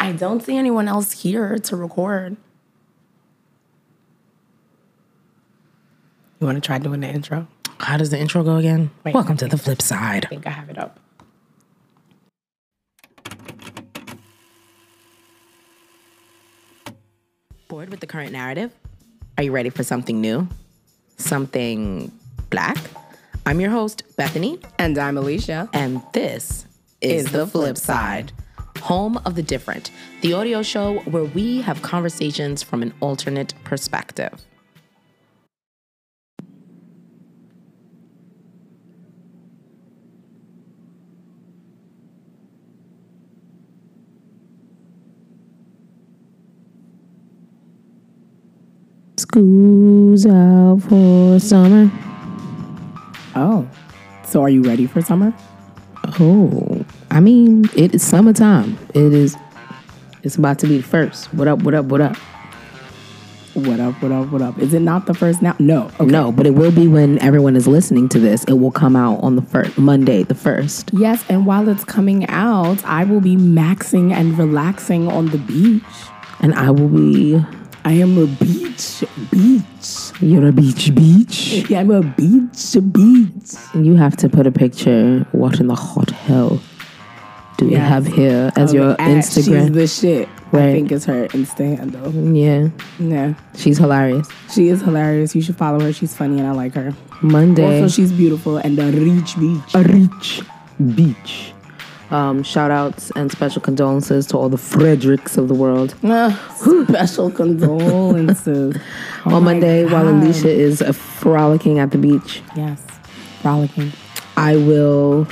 I don't see anyone else here to record. You want to try doing the intro? How does the intro go again? Wait, Welcome to the flip side. I think I have it up. Bored with the current narrative? Are you ready for something new? Something black? I'm your host, Bethany, And I'm Alisha. and this is, the flip side. Home of the Different, the audio show where we have conversations from an alternate perspective. School's out for summer. Oh, so are you ready for summer? Oh, I mean, it is summertime. It is. It's about to be the first. What up? What up? What up? What up, what up, what up? Is it not the first now? No. Okay. No, but it will be when everyone is listening to this. It will come out on the first Monday, the first. Yes, and while it's coming out, I will be maxing and relaxing on the beach. And I will be. I am a beach, beach. You're a beach, beach. Yeah, I'm a beach, beach. You have to put a picture. What in the hot hell do you Yes. have here as your Instagram? She's the shit. Right. I think it's her Insta handle. yeah, Yeah. she's hilarious. She is hilarious. You should follow her. She's funny and I like her. Monday. Also, she's beautiful and a rich beach. a rich beach. Um, shout outs and special condolences to all the Fredericks of the world. Ah, special condolences. Oh On Monday, while Alisha is frolicking at the beach, Yes. Frolicking. I will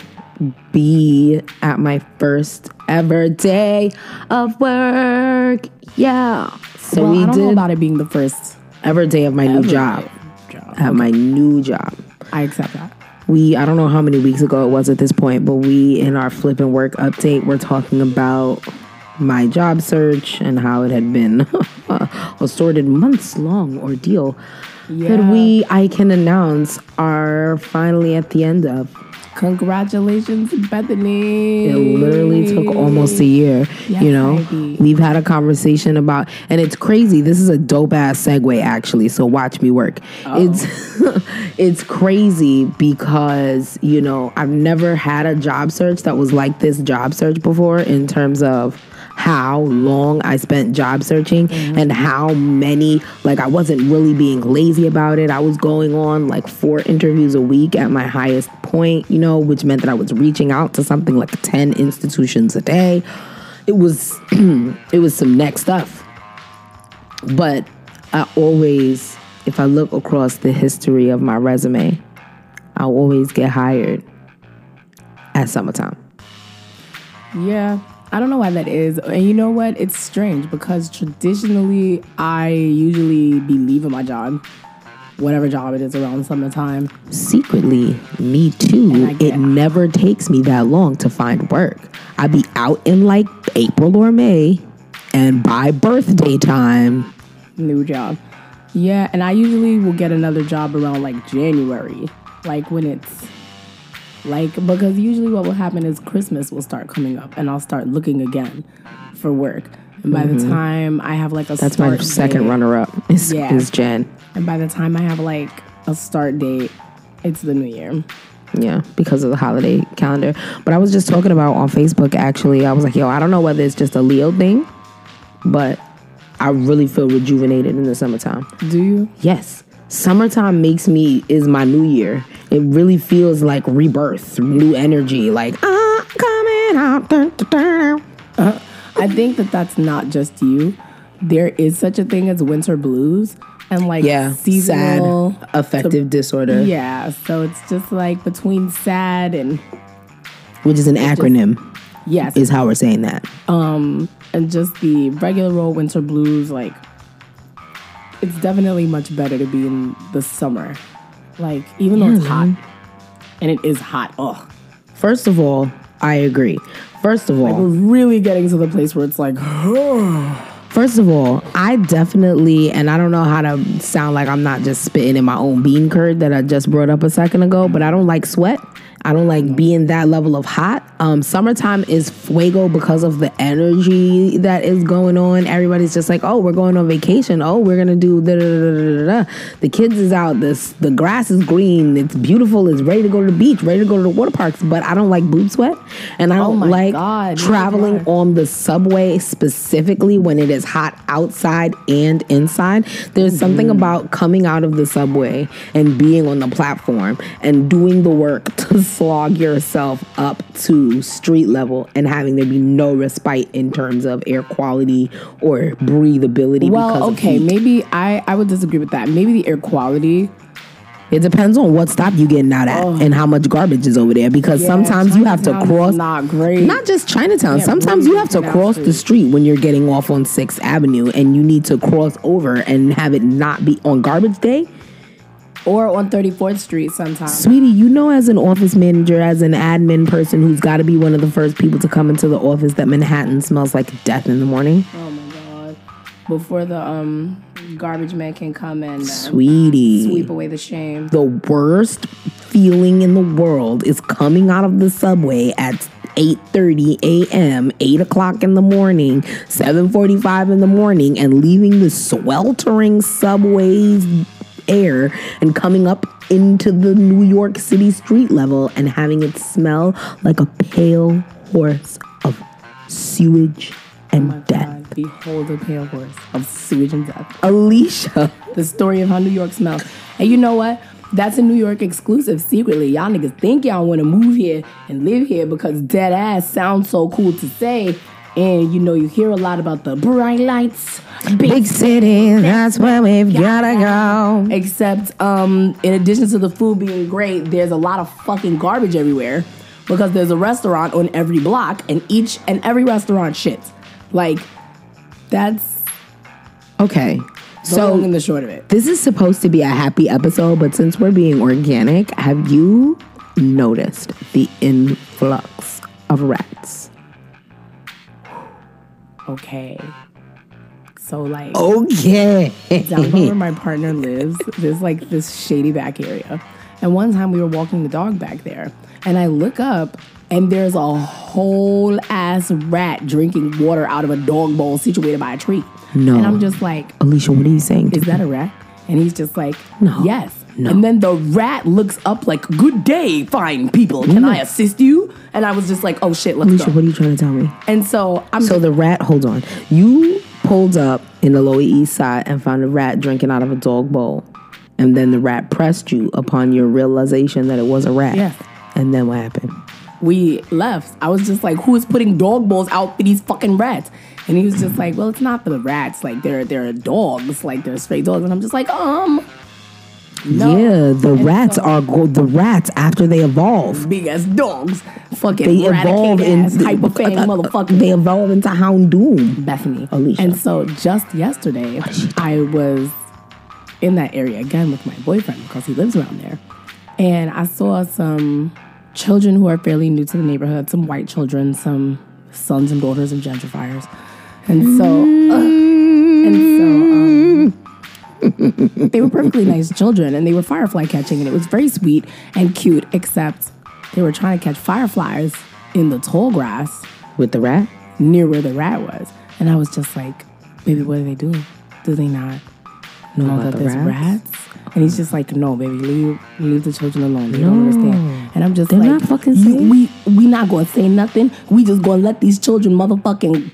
be at my first ever day of work. Yeah. So well, we I don't know did about it being the first ever day of my new job. job. At my new job. I accept that. we i don't know how many weeks ago it was at this point but we in our flip and work update we're talking about my job search and how it had been a sorted months long ordeal that we i can announce are finally at the end of Congratulations, Bethany. it literally took almost a year Yes, you know baby. we've had a conversation about and it's crazy this is a dope ass segue actually so watch me work oh. it's it's crazy because you know i've never had a job search that was like this job search before in terms of how long I spent job searching mm-hmm. and how many like I wasn't really being lazy about it. I was going on like four interviews a week at my highest point, you know, which meant that I was reaching out to something like 10 institutions a day. It was it was some next stuff. But I always if I look across the history of my resume, I'll always get hired at summertime. Yeah. I don't know why that is. And you know what? It's strange because traditionally I usually be leaving my job, whatever job it is around summertime. secretly, me too. It never takes me that long to find work. I be out in like April or May, and by birthday time, New job. Yeah, and I usually will get another job around like January. Like when it's like because usually what will happen is Christmas will start coming up and I'll start looking again for work. And by the time I have like a Mm-hmm. that's my second date- runner-up. Is, Yeah. is Jen. And by the time I have like a start date, it's the new year. Yeah, because of the holiday calendar. But I was just talking about on Facebook actually. I was like, yo, I don't know whether it's just a Leo thing, but I really feel rejuvenated in the summertime. Do you? Yes. Summertime makes me is my new year. It really feels like rebirth, new energy. Like I'm coming out. Dun, dun, dun. I think that that's not just you. There is such a thing as winter blues and like Yeah, seasonal sad affective disorder, Yeah, so it's just like between sad and which is an acronym, yes, is how we're saying that. Um, and just the regular old winter blues. Like, it's definitely much better to be in the summer. Like, even though it's hot, and it is hot. Oh, First of all, I agree. First of all, we're really getting to the place where it's like, First of all, I definitely, and I don't know how to sound like I'm not just spitting in my own bean curd that I just brought up a second ago, but I don't like sweat I don't like being that level of hot. Um, summertime is fuego because of the energy that is going on. Everybody's just like, oh, we're going on vacation. Oh, we're gonna do da da da da da. The kids is out. This the grass is green. It's beautiful. It's ready to go to the beach. Ready to go to the water parks. But I don't like boob sweat, and I don't Oh like God, traveling on the subway specifically when it is hot outside and inside. There's something Mm-hmm. about coming out of the subway and being on the platform and doing the work to slog yourself up to street level and having there be no respite in terms of air quality or breathability. because Well, okay, maybe I I would disagree with that. Maybe the air quality. It depends on what stop you getting out at and how much garbage is over there. Because Yeah, sometimes you have to cross. Not great. Not just Chinatown. Yeah, Sometimes you have to cross the Street. street when you're getting off on Sixth Avenue, and you need to cross over and have it not be on garbage day. Or on 34th Street sometimes. Sweetie, you know, as an office manager, as an admin person who's got to be one of the first people to come into the office, that Manhattan smells like death in the morning. Oh my god! Before the um garbage man can come and uh, Sweetie. sweep away the shame. the worst feeling in the world is coming out of the subway at 8.30 a.m 8 o'clock in the morning 7.45 in the morning and leaving the sweltering subway's air and coming up into the new york city street level and having it smell like a pale horse of sewage and oh death God, behold a pale horse of sewage and death. alisha The story of how New York smells. And you know what? That's a New York exclusive secretly. Y'all niggas think y'all want to move here and live here because dead ass sounds so cool to say. And you know, you hear a lot about the bright lights, big city that's where we've gotta go Except, um, in addition to the food being great, there's a lot of fucking garbage everywhere because there's a restaurant on every block, and each and every restaurant shits. Like, that's okay so long and the short of it. This is supposed to be a happy episode, but since we're being organic, have you noticed the influx of rats? Okay. So like Okay. down where my partner lives, there's like this shady back area. And one time we were walking the dog back there, and I look up and there's a whole ass rat drinking water out of a dog bowl situated by a tree. No. And I'm just like, Alisha, what are you saying? is that a rat? And he's just like, No. yes. No. And then the rat looks up like, good day, fine people. Can I assist you? And I was just like, oh shit, let's Alisha, go. what are you trying to tell me? And so I'm So the rat, hold on. You pulled up in the Lower East Side and found a rat drinking out of a dog bowl. And then the rat pressed you upon your realization that it was a rat. Yes. And then what happened? we left. I was just like, who is putting dog bowls out for these fucking rats? And he was just like, well, it's not for the rats. Like they're they're dogs. Like they're stray dogs. And I'm just like, um, no. Yeah, the And rats so- are go- the rats after they evolve. big ass dogs. Fucking They evolve ass hyper fan motherfucker. They evolve into Houndoom. Bethany. Alisha. And so just yesterday, I was in that area again with my boyfriend because he lives around there. And I saw some children who are fairly new to the neighborhood, some white children, some sons and daughters of gentrifiers. And so, uh, and so, um, they were perfectly nice children and they were firefly catching and it was very sweet and cute, except they were trying to catch fireflies in the tall grass With the rat? near where the rat was. And I was just like, baby, what are they doing? Do they not know about that the there's rats? rats? And he's just like, no, baby, leave leave the children alone. They don't understand. And I'm just They're like, not fucking "You- saying- we we not gonna say nothing. We just gonna let these children motherfucking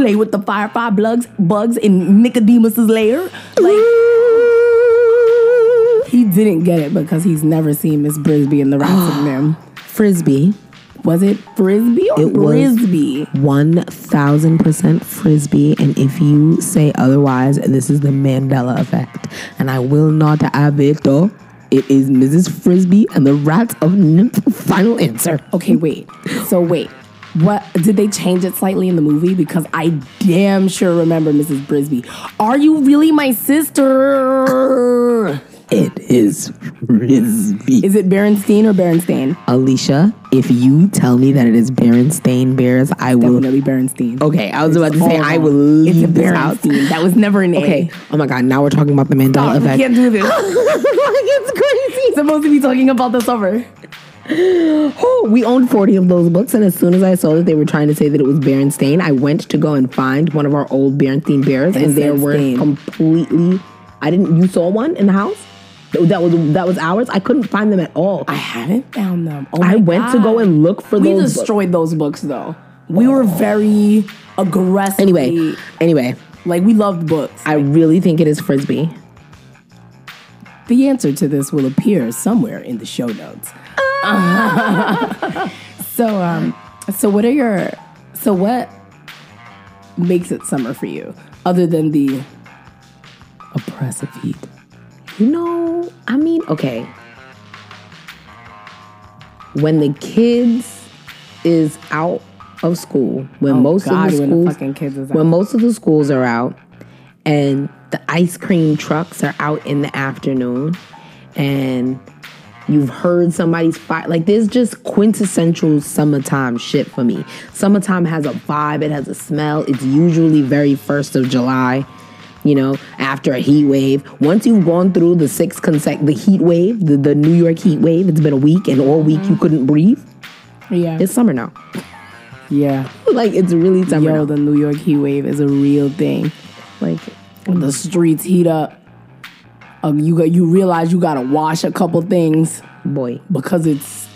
play with the firefly bugs bugs in Nicodemus's lair. Like he didn't get it because he's never seen Miss Brisby and the rats of NIMH. Frisbee. Was it frisbee or It was- frisbee? 1000% frisbee. And if you say otherwise, this is the Mandela effect. And I will not have it though. It is Mrs. Frisbee and the rats of NIMH. Final answer. Okay, wait. So wait. What did they change it slightly in the movie? Because I damn sure remember Mrs. Brisby. Are you really my sister? It is Frisbee. Is it Berenstein or Berenstain? Alisha, if you tell me that it is Berenstain Bears, I will. Definitely Berenstein. Okay, I was about to say I will It's leave this house. Berenstein. That was never an A. Okay. Oh my God. Now we're talking about the Mandela Stop, we effect. can't do this. it's crazy. Supposed to be talking about the summer. Oh, we owned 40 of those books, and as soon as I saw that they were trying to say that it was Berenstain, I went to go and find one of our old Berenstain bears, and they were completely. I didn't. You saw one in the house? That was that was ours. I couldn't find them at all. I haven't found them. Oh I went to go and look for We those. books. destroyed those books though. We were very aggressive. Anyway, anyway, like we loved books. I really think it is frisbee. The answer to this will appear somewhere in the show notes. Ah, so, um, so what are your, so what makes it summer for you, other than the oppressive heat? You know, I mean, okay. When the kids is out of school, when most Oh, God, of the the schools, fucking kids is when most of the schools are out, and the ice cream trucks are out in the afternoon, and you've heard somebody's fight. Like there's just quintessential summertime shit for me. Summertime has a vibe. It has a smell. It's usually very first of July. You know, after a heat wave. Once you've gone through the six consec the heat wave, the, the New York heat wave, it's been a week and all week you mm-hmm. couldn't breathe. Yeah, It's summer now. yeah. like it's really summer Yo, now. the New York heat wave is a real thing. Like The streets heat up. Um, you got you realize you gotta wash a couple things boy. because it's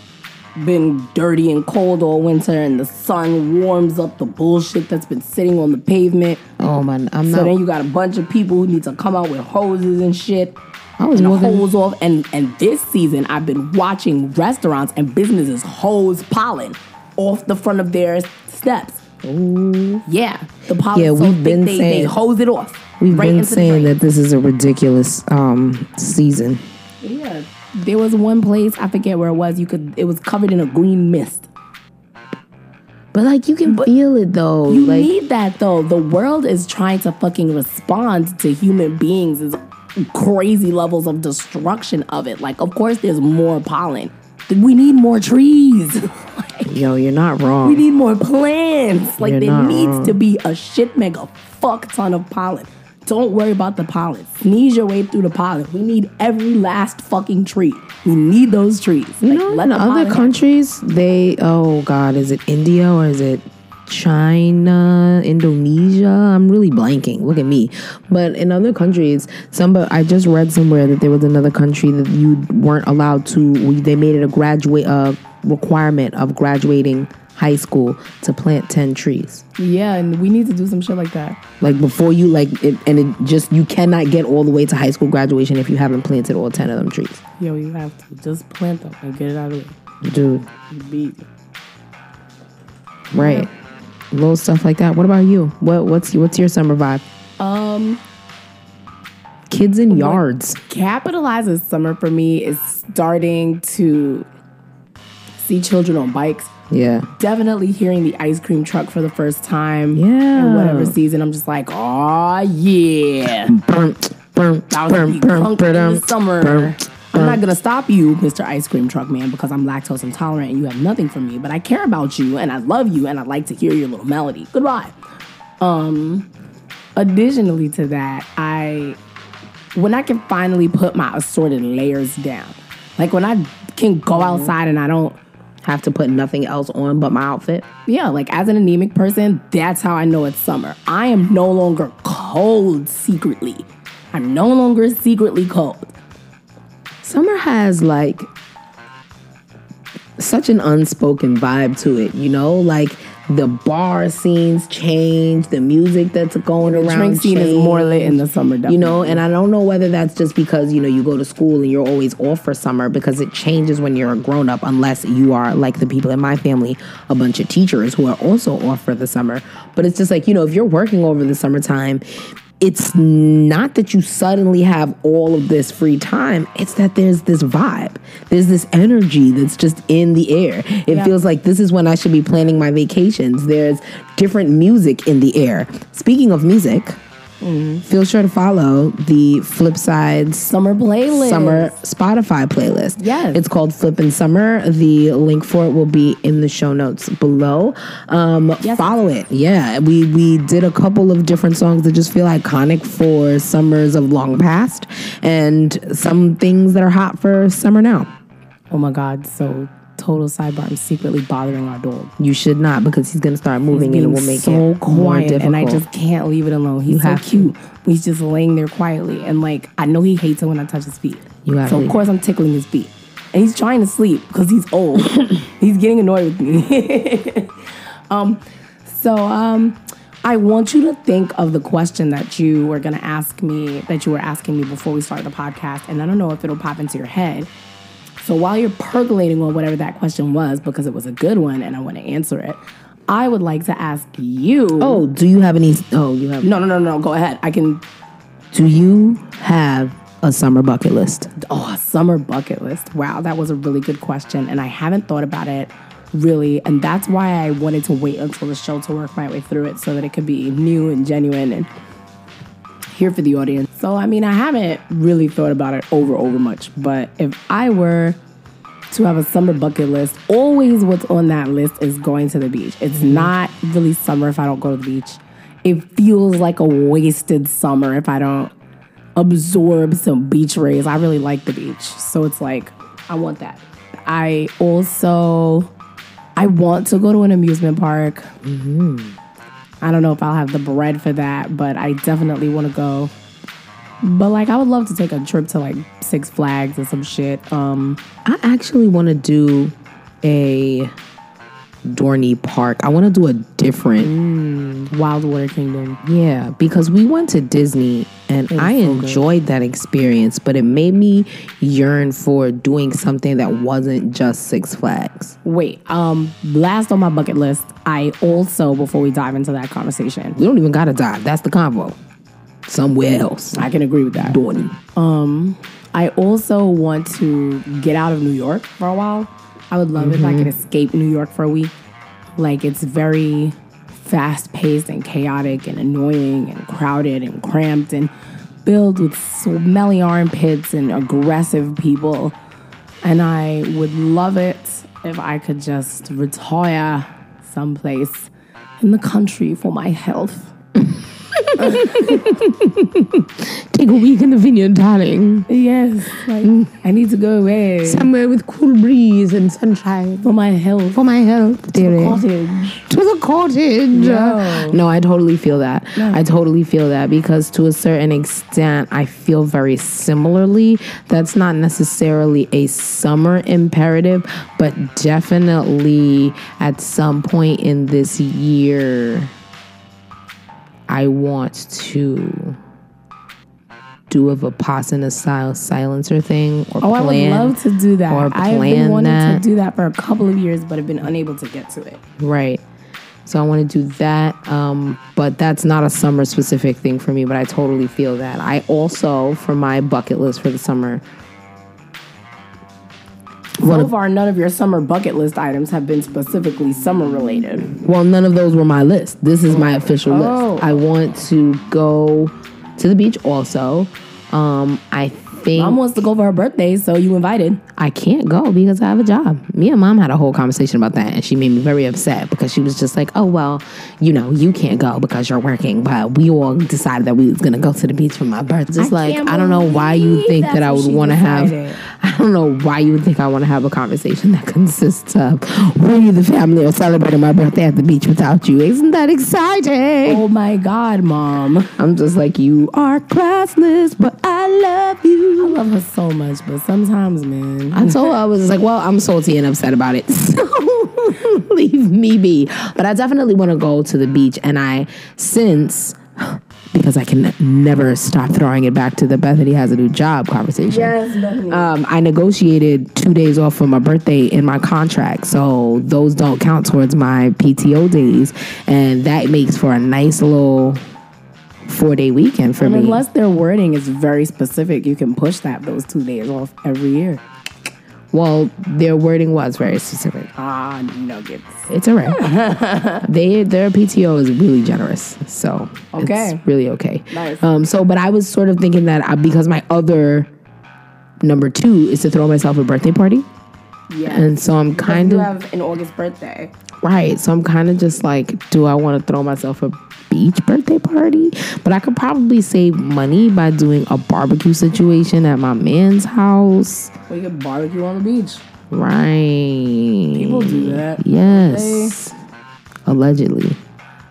been dirty and cold all winter, and the sun warms up the bullshit that's been sitting on the pavement. Oh man, I'm So not then you got a bunch of people who need to come out with hoses and shit. I was and hose off. And and this season, I've been watching restaurants and businesses hose pollen off the front of their steps. Ooh. Yeah, the pollen. Yeah, so we've been they, they hose it off. We've right been saying that this is a ridiculous um, season. Yeah, there was one place I forget where it was. You could. It was covered in a green mist. But like you can feel it though. You like need that though. The world is trying to fucking respond to human beings' crazy levels of destruction of it. Like, of course, there's more pollen. We need more trees. Like, yo, you're not wrong. we need more plants. Like, You're there needs wrong. to be a shit mega fuck ton of pollen. Don't worry about the pollen. Sneeze your way through the pollen. We need every last fucking tree. We need those trees. You Like, know, let in other countries, they oh god, is it India or is it China, Indonesia? I'm really blanking. Look at me. But in other countries, some I just read somewhere that there was another country that you weren't allowed to. They made it a graduate uh, requirement of graduating high school to plant ten trees. Yeah, and we need to do some shit like that. Like before you like it, and it just you cannot get all the way to high school graduation if you haven't planted all ten of them trees, Yo, you have to just plant them and get it out of the way. dude. Be- Right. Little stuff like that. What about you? What what's what's your summer vibe? Um, Kids in yards. capitalizes summer for me is starting to see children on bikes. Yeah. Definitely hearing the ice cream truck for the first time. Yeah. In whatever season, I'm just like, oh yeah. Burm, burm, I was gonna be burm, drunk burm, in the summer. I'm not gonna stop you, Mr. Ice Cream Truck Man, because I'm lactose intolerant and you have nothing for me. But I care about you and I love you and I'd like to hear your little melody. Goodbye. Um, additionally to that, I when I can finally put my assorted layers down, like when I can go outside and I don't Have to put nothing else on but my outfit. yeah, like as an anemic person, that's how I know it's summer. I am no longer cold secretly. I'm no longer secretly cold. Summer has like such an unspoken vibe to it, you know? Like the bar scenes change, the music that's going The around. drink scene is more lit in the summer, you know and i don't know whether that's just because you know you go to school and you're always off for summer because it changes when you're a grown-up unless you are like the people in my family a bunch of teachers who are also off for the summer but it's just like you know if you're working over the summertime it's not that you suddenly have all of this free time it's that there's this vibe. There's this energy that's just in the air. It Yeah. feels like this is when i should be planning my vacations. There's different music in the air. Speaking of music Feel sure to follow the Flipside Summer playlist. Summer Spotify playlist. Yes. It's called Flippin' Summer. The link for it will be in the show notes below. Um, Yes. Follow it. Yeah. We we did a couple of different songs that just feel iconic for summers of long past and some things that are hot for summer now. Oh my God. So total sidebar. I'm secretly bothering our dog. You should not because he's gonna start moving and it will make so it quiet, difficult. and I just can't leave it alone. He's so have to. cute. He's just laying there quietly, and like I know he hates it when I touch his feet. You gotta so of course I'm tickling his feet, and he's trying to sleep because he's old. he's getting annoyed with me. um, so um, I want you to think of the question that you were gonna ask me, that you were asking me before we started the podcast, and I don't know if it'll pop into your head. So while you're percolating on whatever that question was, because it was a good one and I want to answer it, I would like to ask you. oh, do you have any? Oh, you have. no, no, no, no. Go ahead. I can. Do you have a summer bucket list? Oh, a summer bucket list. Wow, that was a really good question, and I haven't thought about it really, and that's why I wanted to wait until the show to work my way through it so that it could be new and genuine and here for the audience. So, I mean, I haven't really thought about it over over much, but if I were to have a summer bucket list, always what's on that list is going to the beach. It's mm-hmm. not really summer if I don't go to the beach. It feels like a wasted summer if I don't absorb some beach rays. I really like the beach. So it's like I want that. I also I want to go to an amusement park. Mm-hmm. I don't know if I'll have the bread for that, but I definitely want to go. But like I would love to take a trip to like Six Flags or some shit. Um I actually want to do a Dorney Park. I want to do a different. Wild Water Kingdom. Yeah, because we went to Disney and I so good. enjoyed that experience, but it made me yearn for doing something that wasn't just Six Flags. Wait, um, last on my bucket list, I also, before we dive into that conversation, We don't even gotta dive. That's the convo. Somewhere else. I can agree with that. Dorney. Um, I also want to get out of New York for a while. I would love if I could mm-hmm. escape New York for a week. Like it's very fast paced and chaotic and annoying and crowded and cramped and filled with smelly armpits and aggressive people. And I would love it if I could just retire someplace in the country for my health. Take a week in the vineyard, darling. Yes, like I need to go away Somewhere with cool breeze and sunshine. for my health. For my health, dearie. Cottage. to the cottage. No. No, I totally feel that. I totally feel that because to a certain extent, I feel very similarly. That's not necessarily a summer imperative, but definitely at some point in this year, I want to do a Vipassana style silencer thing or Oh, I would love to do that. or I've plan been wanting that. to do that for a couple of years, but have been unable to get to it. Right. So I want to do that. Um, but that's not a summer specific thing for me, but I totally feel that. I also, for my bucket list for the summer, So far, none of your summer bucket list items have been specifically summer related. well, none of those were my list. This is my official Oh. list. I want to go to the beach also. Um, I Mom wants to go for her birthday, so you invited. I can't go because I have a job. Me and mom had a whole conversation about that, and she made me very upset because she was just like, "Oh well, you know, you can't go because you're working." But we all decided that we was gonna go to the beach for my birthday. Just I like I don't know why you think that I would want to have. I don't know why you would think I want to have a conversation that consists of we, the family, are celebrating my birthday at the beach without you. Isn't that exciting? Oh my God, Mom. I'm just like you are classless, but I love I love her so much, but sometimes, man. I told her I was like, well, I'm salty and upset about it. So leave me be. But I definitely want to go to the beach. And I, since, because I can never stop throwing it back to the Bethany has a new job conversation. Yes, Bethany. Um, I negotiated two days off for my birthday in my contract, so those don't count towards my PTO days, and that makes for a nice little four day weekend for and me. unless their wording is very specific, you can push that those two days off every year. well, their wording was very specific. Ah, nuggets. It's all right. they their PTO is really generous, so Okay. it's really okay. Nice. Um, so, but I was sort of thinking that I, because my other number two is to throw myself a birthday party, Yeah. and so I'm kind you of have an August birthday. right. So I'm kind of just like, do I want to throw myself a beach birthday party? But I could probably save money by doing a barbecue situation at my man's house. We could barbecue on the beach. Right. People do that. Yes. Allegedly.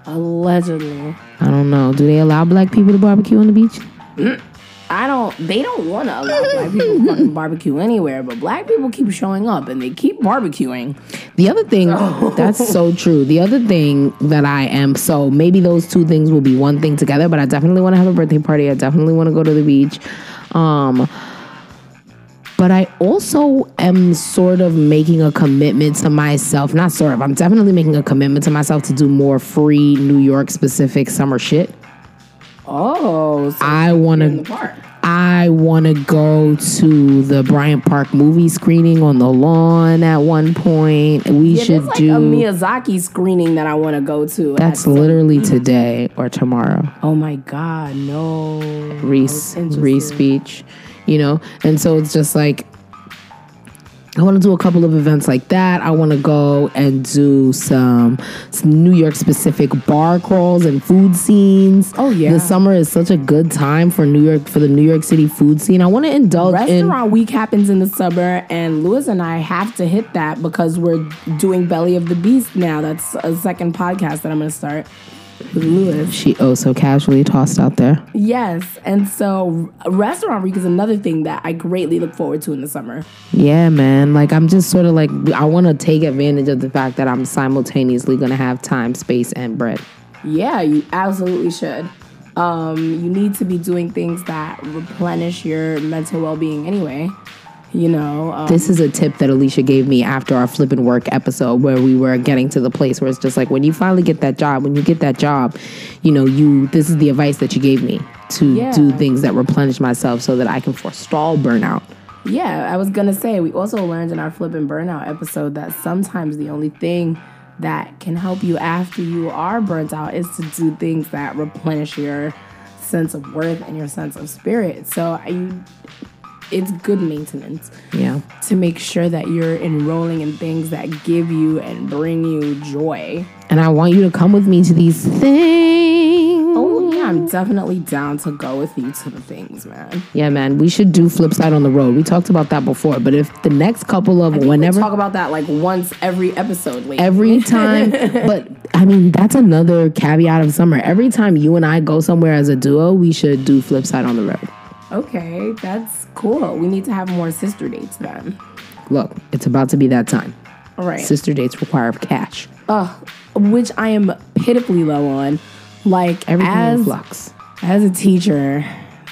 Allegedly. I don't know. Do they allow black people to barbecue on the beach? I don't. They don't want to allow black people to fucking barbecue anywhere, but black people keep showing up and they keep barbecuing. The other thing, that's so true. The other thing that I am, so maybe those two things will be one thing together, but I definitely want to have a birthday party. I definitely want to go to the beach. Um, but I also am sort of making a commitment to myself. Not sort of, I'm definitely making a commitment to myself to do more free New York specific summer shit. Oh, so I want to. I want to go to the Bryant Park movie screening on the lawn at one point. We Yeah, should like do. a Miyazaki screening that I want to go to. That's literally today or tomorrow. Oh my god, no. Reese. Reese speech, you know, and so it's just like I want to do a couple of events like that. I want to go and do some, some New York specific bar crawls and food scenes. Oh, yeah. the summer is such a good time for New York for the New York City food scene. I want to indulge in. Restaurant week happens in the summer, and Lewis and I have to hit that because we're doing Belly of the Beast now. That's a second podcast that I'm going to start Lewis. She oh so casually tossed out there. Yes, and so restaurant week is another thing that I greatly look forward to in the summer. Yeah, man. Like I'm just sort of like I want to take advantage of the fact that I'm simultaneously gonna have time, space, and bread. Yeah, you absolutely should. Um, you need to be doing things that replenish your mental well being anyway. You know, um, This is a tip that Alisha gave me after our flip and work episode where we were getting to the place where it's just like when you finally get that job, when you get that job, you know, you this is the advice that you gave me to Yeah. do things that replenish myself so that I can forestall burnout. Yeah, I was gonna say we also learned in our flip and burnout episode that sometimes the only thing that can help you after you are burnt out is to do things that replenish your sense of worth and your sense of spirit. So I, it's good maintenance Yeah. to make sure that you're enrolling in things that give you and bring you joy. And I want you to come with me to these things. Oh yeah, I'm definitely down to go with you to the things, man. Yeah, man. We should do flip side on the road. We talked about that before, but if the next couple of whenever We talk about that like once every episode. Lately. every time but i mean that's another caveat of summer every time you and i go somewhere as a duo we should do flip side on the road Okay, that's cool. We need to have more sister dates then. look it's about to be that time All right. sister dates require cash Ugh, which I am pitifully low on. Like everything in as flux as a teacher,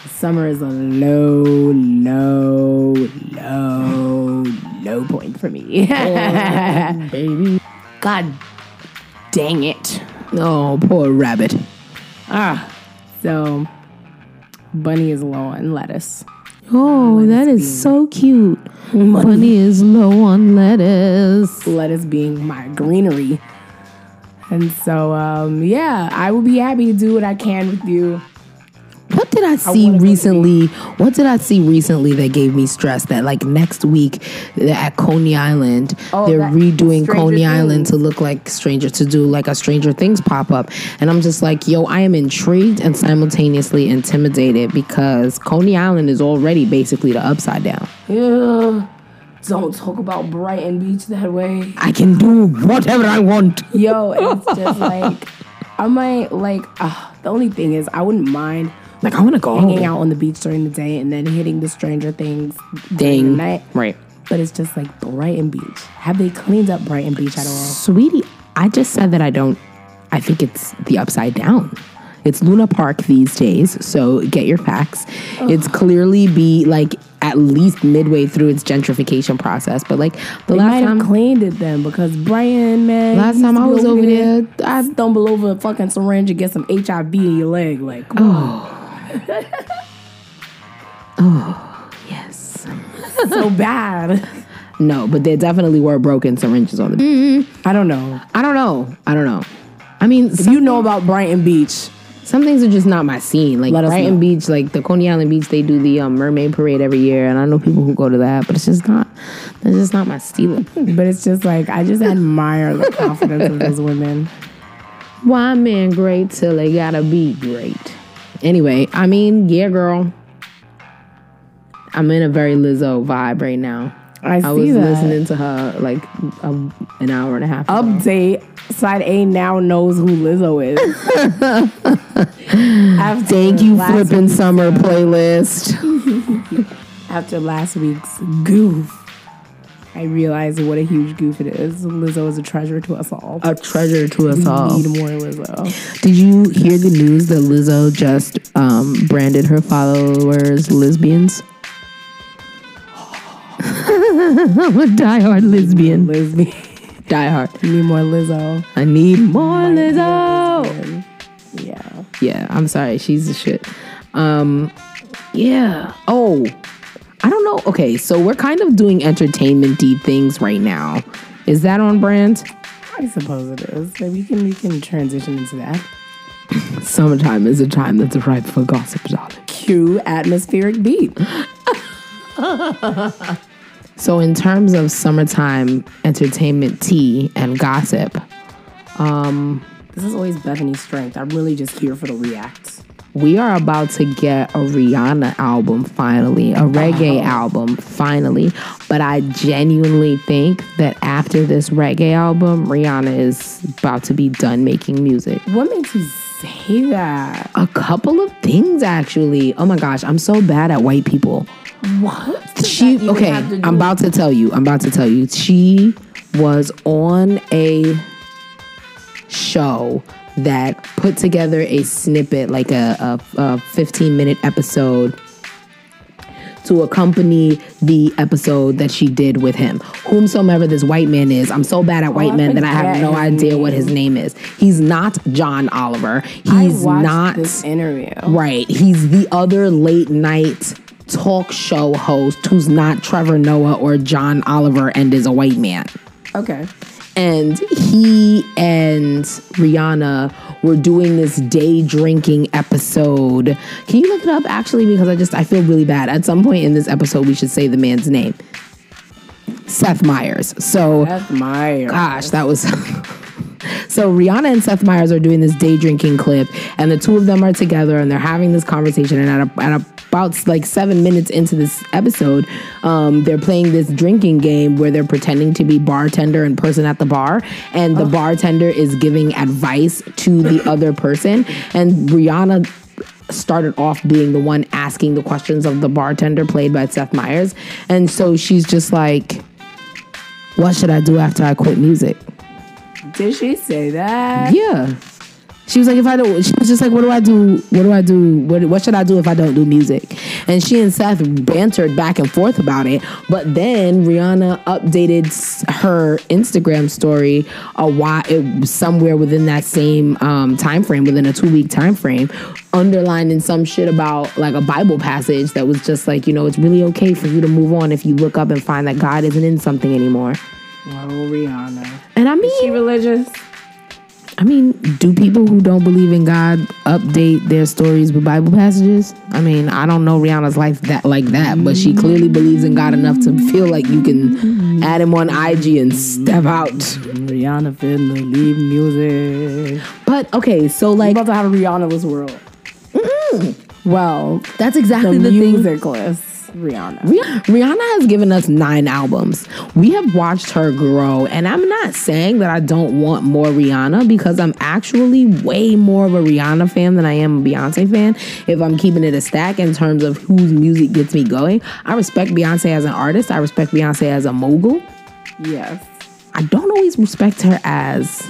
summer is a low, low, low, low point for me. baby God dang it. oh poor rabbit Ah, so Bunny is low on lettuce. Oh that is so cute Money is low on lettuce lettuce being my greenery. And so, um, yeah, I will be happy to do what I can with you. What did i see to recently? what did i see recently that gave me stress that like next week at coney island Oh, they're redoing coney island to look like stranger to do like a stranger things pop-up. And i'm just like yo i am intrigued and simultaneously intimidated because coney island is already basically the upside down. Yeah, don't talk about Brighton Beach that way. i can do whatever i want. Yo, it's just like, I might, like, uh, the only thing is, I wouldn't mind like i want to go hanging out on the beach during the day and then hitting the Stranger Things the night. right But it's just like Brighton Beach. Have they cleaned up Brighton Beach at all? Sweetie, I just said that I don't. I think it's the upside down. It's Luna Park these days, so get your facts. It's clearly be like at least midway through its gentrification process, but like the They last time, cleaned it then because Brian, man. last time I was over there, I stumble over a fucking syringe and get some HIV in your leg. Like, come oh. on. yes, so bad. no, but there definitely were broken syringes on the. I don't know. I don't know. I don't know. I mean, If you know about Brighton Beach, some things are just not my scene. Like Let Brighton know. Beach, like the Coney Island Beach, they do the um, mermaid parade every year, and I know people who go to that, but it's just not. That's just not my style. but it's just like I just admire the confidence of those women. Why men great till they gotta be great? Anyway, I mean, yeah, girl. I'm in a very Lizzo vibe right now. I see was that. listening to her like um, an hour and a half. ago. Update. Side A now knows who Lizzo is. After Thank you, flipping summer playlist. After last week's goof, I realize what a huge goof it is. Lizzo is a treasure to us all. A treasure to us we all. need more Lizzo. Did you hear the news that Lizzo just um, branded her followers lesbians? I'm a diehard lesbian. Lesbian. Diehard. We need more Lizzo. I need more Lizzo. Yeah. Yeah, I'm sorry. She's the shit. Um, yeah. Oh, I don't know. Okay, so we're kind of doing entertainment-y things right now. Is that on brand? I suppose it is. Maybe we can we can transition into that. Summertime is a time that's ripe for gossip, darling. Cue atmospheric beat. So, in terms of summertime entertainment tea and gossip, um, This is always Bethany's strength. I'm really just here for the reacts. We are about to get a Rihanna album finally, a reggae album finally. But I genuinely think that after this reggae album, Rihanna is about to be done making music. What makes you say that? A couple of things, actually. Oh my gosh, I'm so bad at white people. What? she okay have to do i'm about to tell you i'm about to tell you she was on a show that put together a snippet like a, a, a 15 minute episode to accompany the episode that she did with him. Whomsoever this white man is, I'm so bad at white Oh, I men that I have no idea what his name is. He's not John Oliver. He's I not this interview. Right. He's the other late night talk show host who's not Trevor Noah or John Oliver and is a white man. Okay. And he and Rihanna were doing this day drinking episode. Can you look it up actually? Because I just I feel really bad. At some point in this episode, we should say the man's name. Seth Meyers. So Seth my gosh, that was. so Rihanna and Seth Meyers are doing this day drinking clip, and the two of them are together, and they're having this conversation. And at, a, at about like seven minutes into this episode, um, they're playing this drinking game where they're pretending to be bartender and person at the bar, and the bartender is giving advice to the other person, and Rihanna started off being the one asking the questions of the bartender played by Seth Meyers. And so she's just like, What should I do after I quit music? Did she say that? Yeah. She was like, if I don't, she was just like, what do I do? What do I do? What, what should I do if I don't do music? And she and Seth bantered back and forth about it. But then Rihanna updated her Instagram story a while, it, somewhere within that same um, time frame, within a two week time frame, underlining some shit about like a Bible passage that was just like, you know, it's really okay for you to move on if you look up and find that God isn't in something anymore. Oh, Rihanna. And I mean, She religious? I mean, do people who don't believe in God update their stories with Bible passages? I mean, I don't know Rihanna's life that like that, but she clearly believes in God enough to feel like you can add him on IG and step out. Rihanna finna leave music. But okay, so like We're about to have a Rihanna-less world. Mm-hmm. Well, that's exactly the, thing. music-less Rihanna. Rih- Rihanna has given us nine albums. We have watched her grow, and I'm not saying that I don't want more Rihanna because I'm actually way more of a Rihanna fan than I am a Beyonce fan. If I'm keeping it a stack in terms of whose music gets me going, I respect Beyonce as an artist. I respect Beyonce as a mogul. Yes. I don't always respect her as.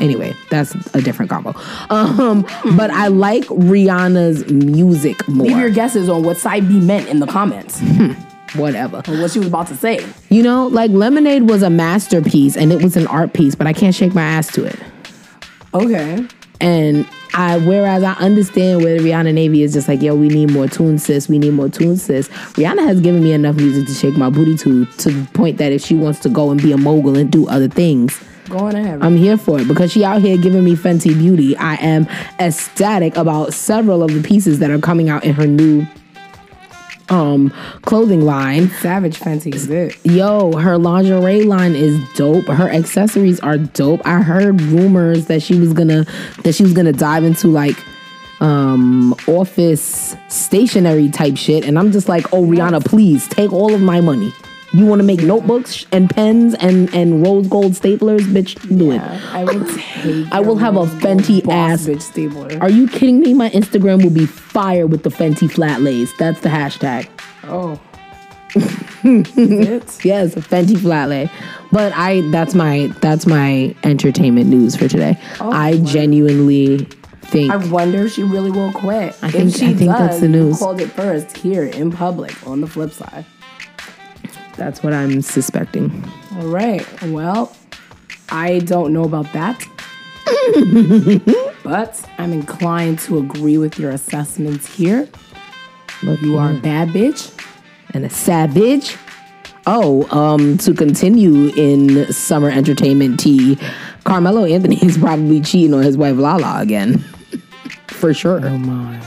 Anyway, that's a different combo. Um, but I like Rihanna's music more. Leave your guesses on what side B meant in the comments. Whatever. or what she was about to say. You know, like Lemonade was a masterpiece and it was an art piece, but I can't shake my ass to it. Okay. And I, whereas I understand where Rihanna Navy is just like, yo, we need more tunes, sis. We need more tunes, sis. Rihanna has given me enough music to shake my booty to, to the point that if she wants to go and be a mogul and do other things, Go on ahead. I'm here for it because she out here giving me Fenty Beauty. I am ecstatic about several of the pieces that are coming out in her new um clothing line. Savage Fenty is it. Yo, her lingerie line is dope. Her accessories are dope. I heard rumors that she was gonna that she was gonna dive into like um office stationery type shit and I'm just like, "Oh, Rihanna, please take all of my money. You want to make notebooks and pens and and rose gold staplers, bitch? Do it. I will take. I will have a Fenty ass- bitch stapler. Are you kidding me? My Instagram will be fire with the Fenty flat lays. That's the hashtag. Oh. Yes, Fenty flat lay. But I that's my that's my entertainment news for today. Oh, I genuinely think I wonder if she really will quit. I think- if she I think does, that's the news. called it first here in public. On the flip side. That's what I'm suspecting. All right. Well, I don't know about that. but I'm inclined to agree with your assessments here. Look, You are a bad bitch. and a savage. Oh, um, to continue in summer entertainment tea, Carmelo Anthony is probably cheating on his wife Lala again. For sure. Oh my.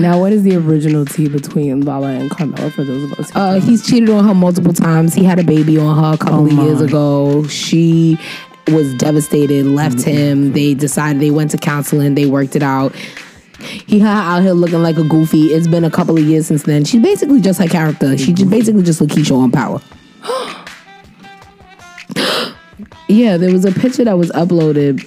Now, what is the original tea between Lala and Carmelo for those of us who Uh, he's cheated on her multiple times. He had a baby on her a couple of years ago. She was devastated, left him. They decided they went to counseling. They worked it out. He got out here looking like a goofy. It's been a couple of years since then. She's basically just her character. She just basically just Lakeisha on power. yeah, there was a picture that was uploaded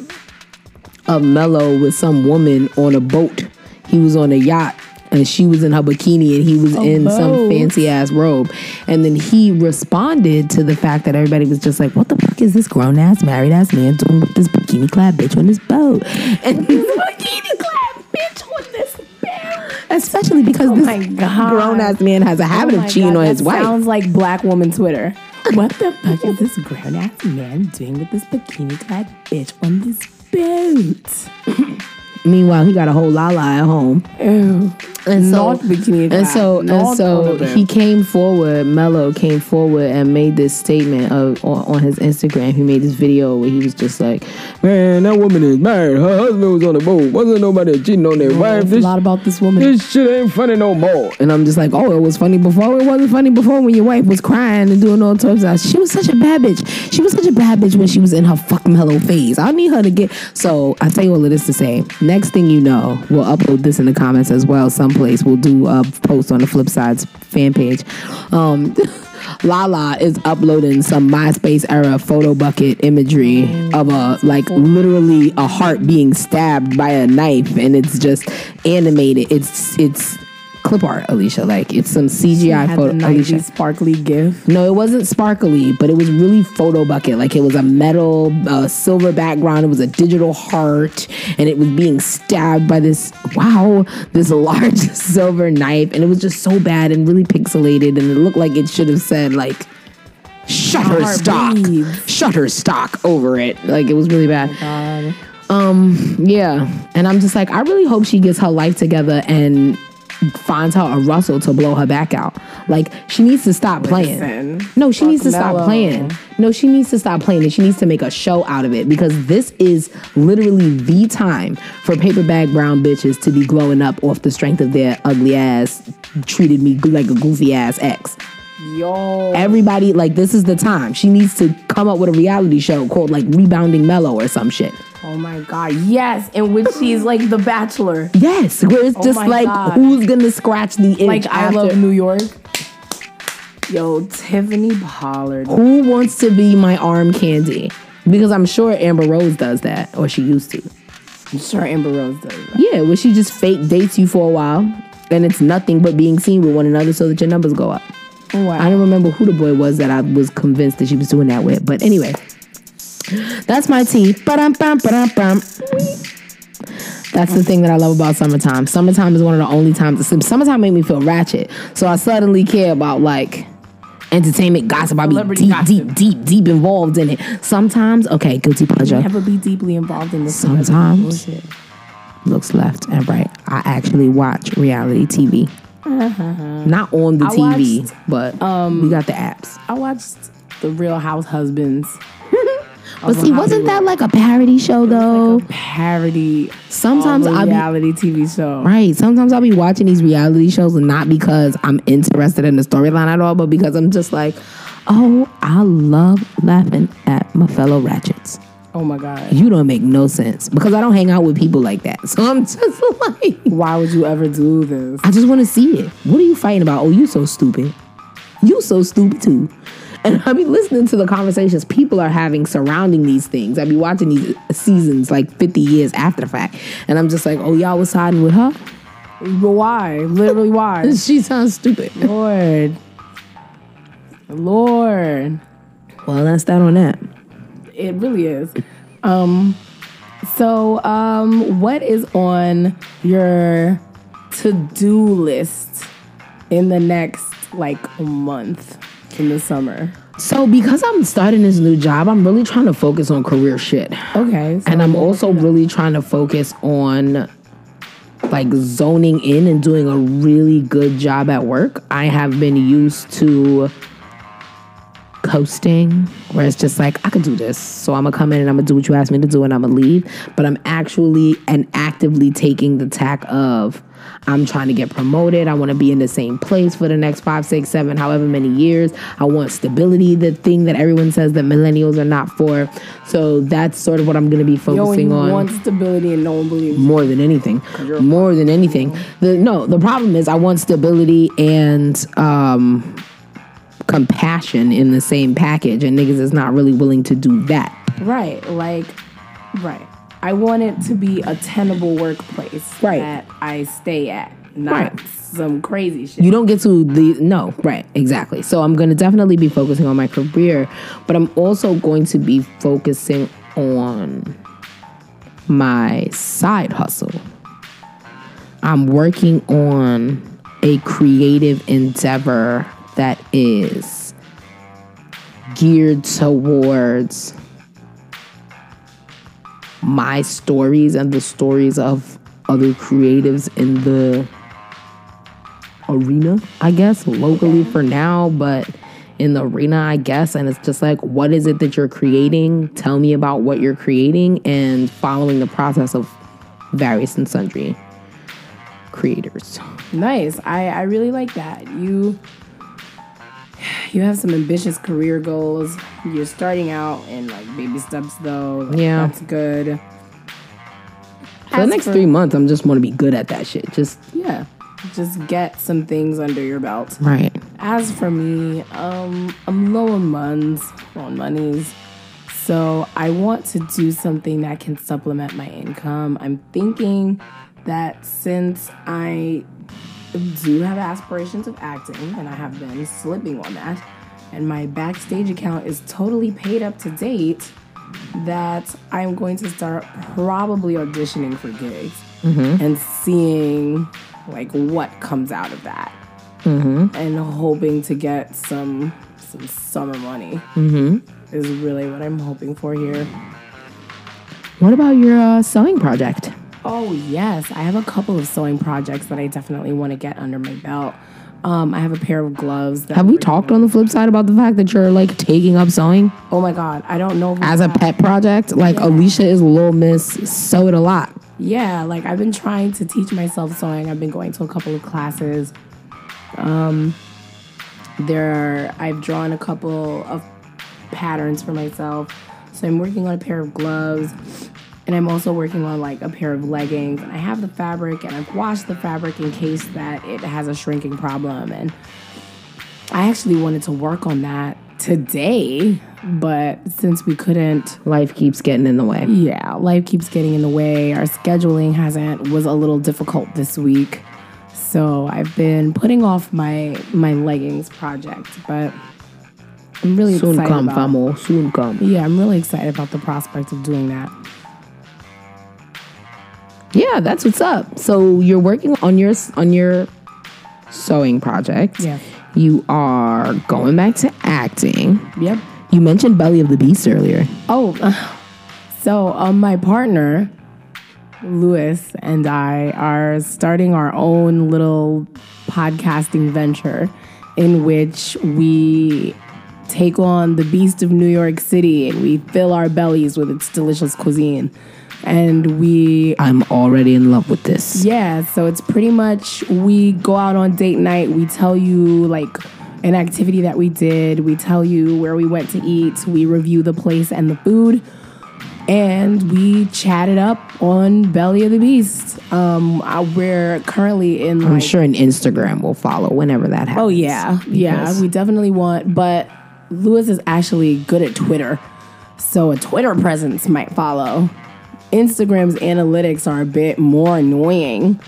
of Melo with some woman on a boat. He was on a yacht and she was in her bikini and he was in some fancy ass robe. And then he responded to the fact that everybody was just like, what the fuck is this grown ass, married ass man doing with this bikini clad bitch on this boat? And this bikini clad bitch on this boat. Especially because oh this grown ass man has a oh habit Oh of cheating God, on his wife. Sounds like black woman Twitter. What the fuck is this grown ass man doing with this bikini clad bitch on this Meanwhile, he got a whole lala at home. Ew. And so, Not bikini and so, and so all of it. he came forward. Melo came forward and made this statement of on, on his Instagram. He made this video where he was just like, "Man, that woman is married. Her husband was on the boat. Wasn't nobody cheating on their wife. It's a This, lot about this woman. this shit ain't funny no more." And I'm just like, "Oh, it was funny before. It wasn't funny before when your wife was crying and doing all types of. She was such a bad bitch. She was such a bad bitch when she was in her fuck Melo phase. I need her to get. So I tell you all of this to say. Next thing you know, we'll upload this in the comments as well. Someplace we'll do a post on the Flip Sides fan page. Um, Lala is uploading some MySpace era Photobucket imagery of a like literally a heart being stabbed by a knife, and it's just animated. It's it's clip art, Alisha. Like it's some CGI photo. Alisha. sparkly gif. No, it wasn't sparkly, but it was really Photobucket. Like it was a metal, uh, silver background. It was a digital heart, and it was being stabbed by this wow, this large silver knife, and it was just so bad and really pixelated, and it looked like it should have said like Shutterstock. Shutterstock over it. Like it was really bad. God. Um, yeah, and I'm just like, I really hope she gets her life together and finds her a Russell to blow her back out. Like she needs to stop playing. Listen, No, she needs to stop playing. No, she needs to stop playing and she needs to make a show out of it because this is literally the time for paper bag brown bitches to be glowing up off the strength of their ugly ass treated me like a goofy ass ex. Yo. Everybody like this is the time. She needs to come up with a reality show called like Rebounding Melo or some shit. Oh my God. Yes. In which she's like the bachelor. Yes, where it's oh just Oh my like God. who's gonna scratch the itch Like I love New York. Yo, Tiffany Pollard. who wants to be my arm candy? Because I'm sure Amber Rose does that, or she used to. I'm sure Amber Rose does that. Yeah, where she just fake dates you for a while, and it's nothing but being seen with one another so that your numbers go up. Wow. I don't remember who the boy was that I was convinced that she was doing that with, but anyway, that's my tea. Ba-dum, bum, ba-dum, bum. That's the thing that I love about summertime. Summertime is one of the only times. Summertime made me feel ratchet, so I suddenly care about like entertainment gossip. I be deep, gossip. deep, deep, deep involved in it. Sometimes, okay, guilty pleasure. Never be deeply involved in this. Sometimes. Looks left and right. I actually watch reality TV. Uh-huh. Not on the I TV, watched, but um, we got the apps. I watched The Real House Husbands. But see, wasn't that like a parody show though? Parody. Sometimes a I'll be reality TV show. right. Sometimes I'll be watching these reality shows, and not because I'm interested in the storyline at all, but because I'm just like, oh, I love laughing at my fellow ratchets. Oh my God. You don't make no sense because I don't hang out with people like that. So I'm just like, Why would you ever do this? I just want to see it. What are you fighting about? Oh, you so stupid. You so stupid too. And I be listening to the conversations people are having surrounding these things. I be watching these seasons like 50 years after the fact. And I'm just like, oh, y'all was siding with her? But why? Literally, why? She sounds stupid. Lord. Lord. Well, that's that on that. It really is. Um, so, um, what is on your to do list in the next like month in the summer? So, because I'm starting this new job, I'm really trying to focus on career shit. Okay. so And I'm also really trying to focus on like zoning in and doing a really good job at work. I have been used to coasting where it's just like I could do this. So I'm gonna come in and I'm gonna do what you asked me to do and I'm gonna leave. But I'm actually and actively taking the tack of I'm trying to get promoted. I want to be in the same place for the next five, six, seven, however many years. I want stability, the thing that everyone says that millennials are not for. So that's sort of what I'm gonna be you focusing only on want stability and no one believes. more than anything more than anything the no the problem is i want stability and um compassion in the same package and niggas is not really willing to do that Right. Like, right. I want it to be a tenable workplace Right. that I stay at, not Right. some crazy shit. you don't get to the no right exactly so i'm going to definitely be focusing on my career but i'm also going to be focusing on my side hustle i'm working on a creative endeavor that is geared towards my stories and the stories of other creatives in the arena, I guess, locally for now, but in the arena, I guess. And it's just like, what is it that you're creating? Tell me about what you're creating and following the process of various and sundry creators. Nice. I, I really like that. You you have some ambitious career goals. You're starting out in like baby steps though. Like, Yeah. That's good. For the next for- three months, I'm just want to be good at that shit. Just Yeah. Just get some things under your belt. right. As for me, um, I'm low on funds, on monies. So I want to do something that can supplement my income. I'm thinking that since I do have aspirations of acting, and I have been slipping on that, and my backstage account is totally paid up to date, that I'm going to start probably auditioning for gigs mm-hmm. and seeing like what comes out of that. Mm-hmm. And hoping to get some some summer money mm-hmm. is really what I'm hoping for here. What about your uh, sewing project? Oh yes, I have a couple of sewing projects that I definitely want to get under my belt. Um, I have a pair of gloves. That Have we talked on the flip side about the fact that you're like taking up sewing Oh my god, I don't know. As a pet project? Like Alisha is a Little Miss sewed a lot. Yeah, like I've been trying to teach myself sewing. I've been going to a couple of classes. Um, there are, I've drawn a couple of patterns for myself. So I'm working on a pair of gloves and I'm also working on like a pair of leggings. And I have the fabric and I've washed the fabric in case that it has a shrinking problem. And I actually wanted to work on that today, but since we couldn't Life keeps getting in the way. yeah, life keeps getting in the way. Our scheduling hasn't was a little difficult this week. So I've been putting off my my leggings project, but I'm really Soon excited come, about, famo. Soon come. Yeah, I'm really excited about the prospect of doing that. Yeah, that's what's up. So you're working on your on your sewing project. Yeah. You are going back to acting. Yep. You mentioned Belly of the Beast earlier. Oh, so um, my partner, Lewis, and I are starting our own little podcasting venture in which we take on the beast of New York City and we fill our bellies with its delicious cuisine. And we I'm already in love with this. yeah, so it's pretty much we go out on date night, we tell you like an activity that we did, we tell you where we went to eat, we review the place and the food. and we chatted up on Belly of the Beast. Um, I, we're currently in. I'm sure an Instagram will follow whenever that happens. Oh yeah, yeah. We definitely want, but Lewis is actually good at Twitter, so a Twitter presence might follow. Instagram's analytics are a bit more annoying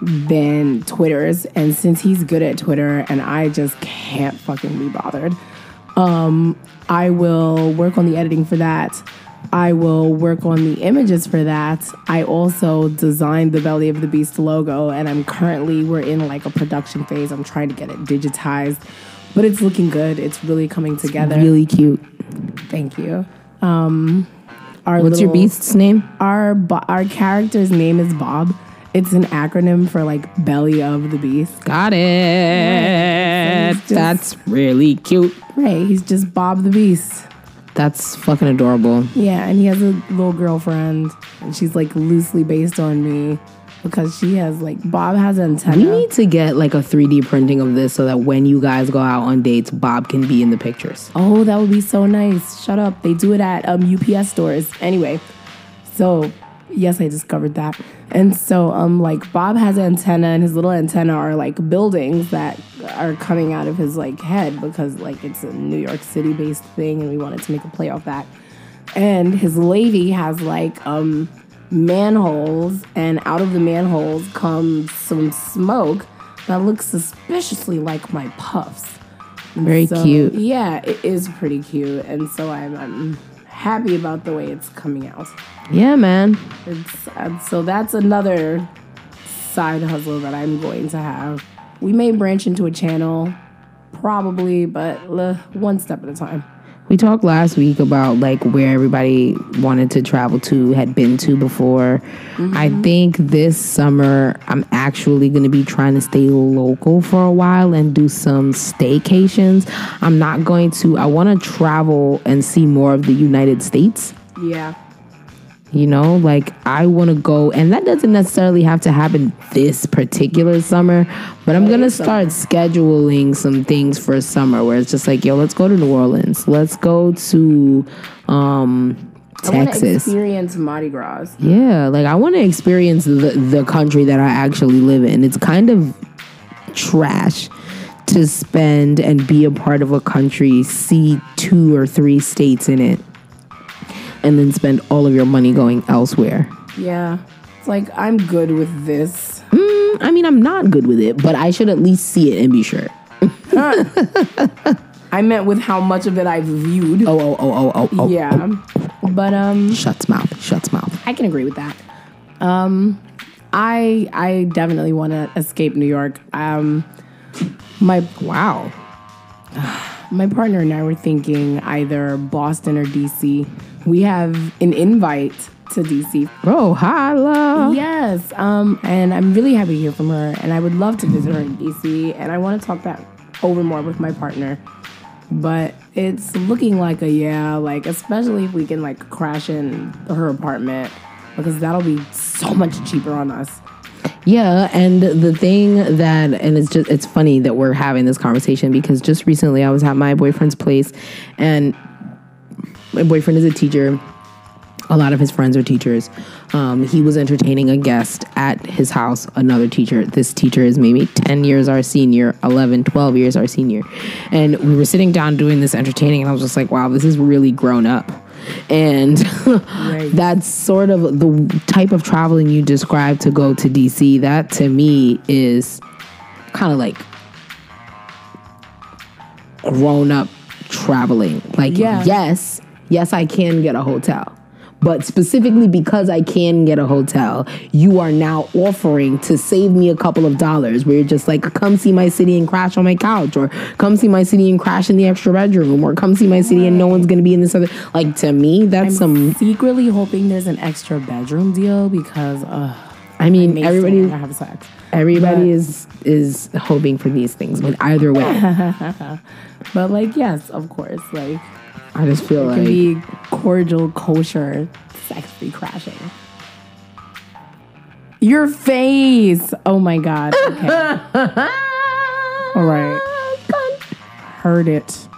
than Twitter's, and since he's good at Twitter and I just can't fucking be bothered, um, I will work on the editing for that. I will work on the images for that. I also designed the Belly of the Beast logo, and I'm currently we're in like a production phase. I'm trying to get it digitized, but it's looking good. It's really coming together. Really cute. Thank you. Um, our What's your beast's name? Our bo- our character's name is Bob. It's an acronym for like Belly of the Beast. Got it. just- That's really cute. Right, he's just Bob the Beast. That's fucking adorable. Yeah, and he has a little girlfriend, and she's like loosely based on me because she has like Bob has antenna. We need to get like a 3D printing of this so that when you guys go out on dates, Bob can be in the pictures. oh, that would be so nice. Shut up. They do it at um, UPS stores. Anyway, so yes, I discovered that. And so um like Bob has an antenna and his little antenna are like buildings that are coming out of his like head because like it's a New York City based thing and we wanted to make a play off that. And his lady has like um manholes and out of the manholes comes some smoke that looks suspiciously like my puffs. Very So, cute. Yeah, it is pretty cute, and so I'm, I'm happy about the way it's coming out. Yeah, man. It's uh, so that's another side hustle that I'm going to have. We may branch into a channel, probably, but uh, one step at a time. We talked last week about like where everybody wanted to travel to, had been to before. I mm-hmm. think this summer I'm actually going to be trying to stay local for a while and do some staycations. I'm not going to, I want to travel and see more of the United States. Yeah, You know, like I want to go, and that doesn't necessarily have to happen this particular summer, but I'm gonna start scheduling some things for summer where it's just like, yo, let's go to New Orleans, let's go to um, I want to Texas. experience Mardi Gras. Yeah, like I want to experience the the country that I actually live in. It's kind of trash to spend and be a part of a country, see two or three states in it, and then spend all of your money going elsewhere. Yeah, it's like I'm good with this. Mm, I mean, I'm not good with it, but I should at least see it and be sure. I meant with how much of it I've viewed. Oh, oh, oh, oh, oh, oh. yeah, but um, Shuts mouth, shuts mouth. I can agree with that. Um, I I definitely want to escape New York. Um, my Wow. my partner and I were thinking either Boston or DC. We have an invite to DC. Bro, holla. Yes, um, and I'm really happy to hear from her, and I would love to visit her in DC, and I want to talk that over more with my partner. But it's looking like a yeah, like especially if we can like crash in her apartment because that'll be so much cheaper on us. Yeah, and the thing that and it's just it's funny that we're having this conversation because just recently I was at my boyfriend's place and my boyfriend is a teacher. A lot of his friends are teachers. Um, he was entertaining a guest at his house, another teacher. This teacher is maybe 10 years our senior, 11, 12 years our senior. And we were sitting down doing this entertaining, and I was just like, wow, this is really grown up. And that's sort of the type of traveling you described to go to DC. That to me is kind of like grown up traveling. Like, Yeah. yes, yes, I can get a hotel. But specifically because I can get a hotel, you are now offering to save me a couple of dollars where you're just like, come see my city and crash on my couch, or come see my city and crash in the extra bedroom, or come see my city and no one's gonna be in this other. Like, to me, that's some. secretly hoping there's an extra bedroom deal because uh, I mean, everybody, have sex. everybody is is hoping for these things, but either way, But like, yes, of course, like I just feel it can like be cordial, kosher, sex-free crashing. Your face. Oh my god. Okay. All right. Heard it.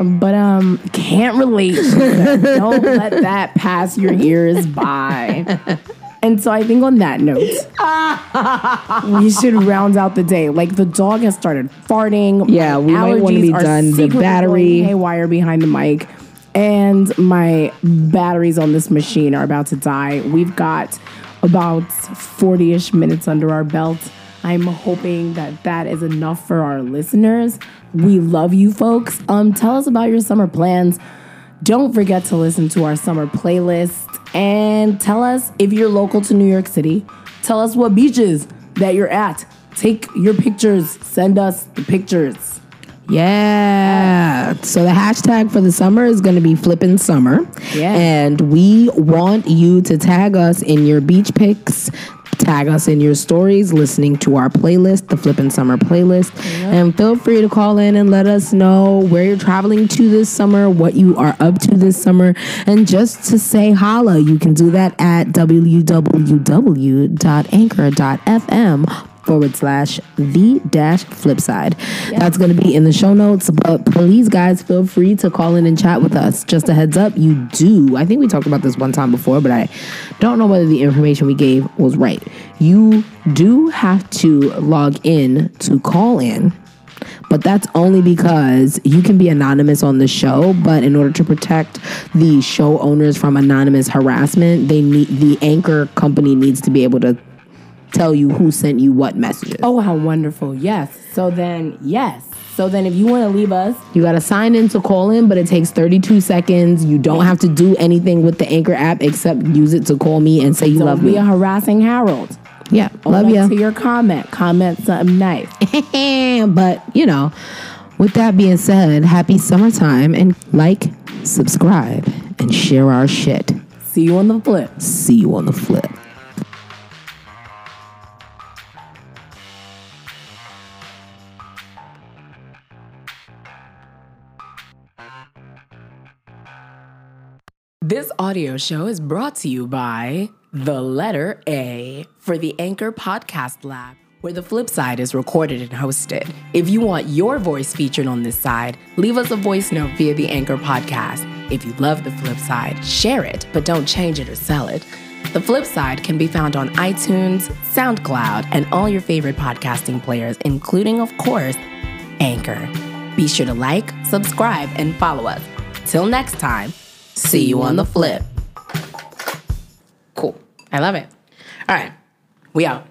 but um, can't relate. Don't let that pass your ears by. And so I think on that note, we should round out the day. Like the dog has started farting. Yeah, My we might wanna be done. The battery- haywire behind the mic, and my batteries on this machine are about to die. We've got about forty-ish minutes under our belt. I'm hoping that that is enough for our listeners. We love you, folks. Um, tell us about your summer plans. Don't forget to listen to our summer playlist and tell us if you're local to New York City. Tell us what beaches that you're at. Take your pictures. Send us the pictures. Yeah. So the hashtag for the summer is going to be flippin' summer. Yeah. And we want you to tag us in your beach pics. Tag us in your stories listening to our playlist, the Flippin' Summer playlist. And feel free to call in and let us know where you're traveling to this summer, what you are up to this summer, and just to say holla. You can do that at www.anchor.fm forward slash the dash flip side. That's going to be in the show notes. But please, guys, feel free to call in and chat with us. Just a heads up, you do. I think we talked about this one time before, but I don't know whether the information we gave was right. You do have to log in to call in. But that's only because you can be anonymous on the show. But in order to protect the show owners from anonymous harassment, they need the anchor company needs to be able to tell you who sent you what messages. Oh, how wonderful. Yes. So then, yes. So then, if you want to leave us, You got to sign in to call in, but it takes 32 seconds. You don't have to do anything with the Anchor app except use it to call me and say you don't love be me. a harassing Harold. yeah, Own love up you. To your comment, comment something nice. but, you know, with that being said, happy summertime and like, subscribe, and share our shit. See you on the flip. See you on the flip. This audio show is brought to you by the letter A for the Anchor Podcast Lab, where the flip side is recorded and hosted. If you want your voice featured on this side, leave us a voice note via the Anchor Podcast. If you love the flip side, share it, but don't change it or sell it. The flip side can be found on iTunes, SoundCloud, and all your favorite podcasting players, including, of course, Anchor. Be sure to like, subscribe, and follow us. Till next time, see you on the flip. Cool. I love it. All right, we out.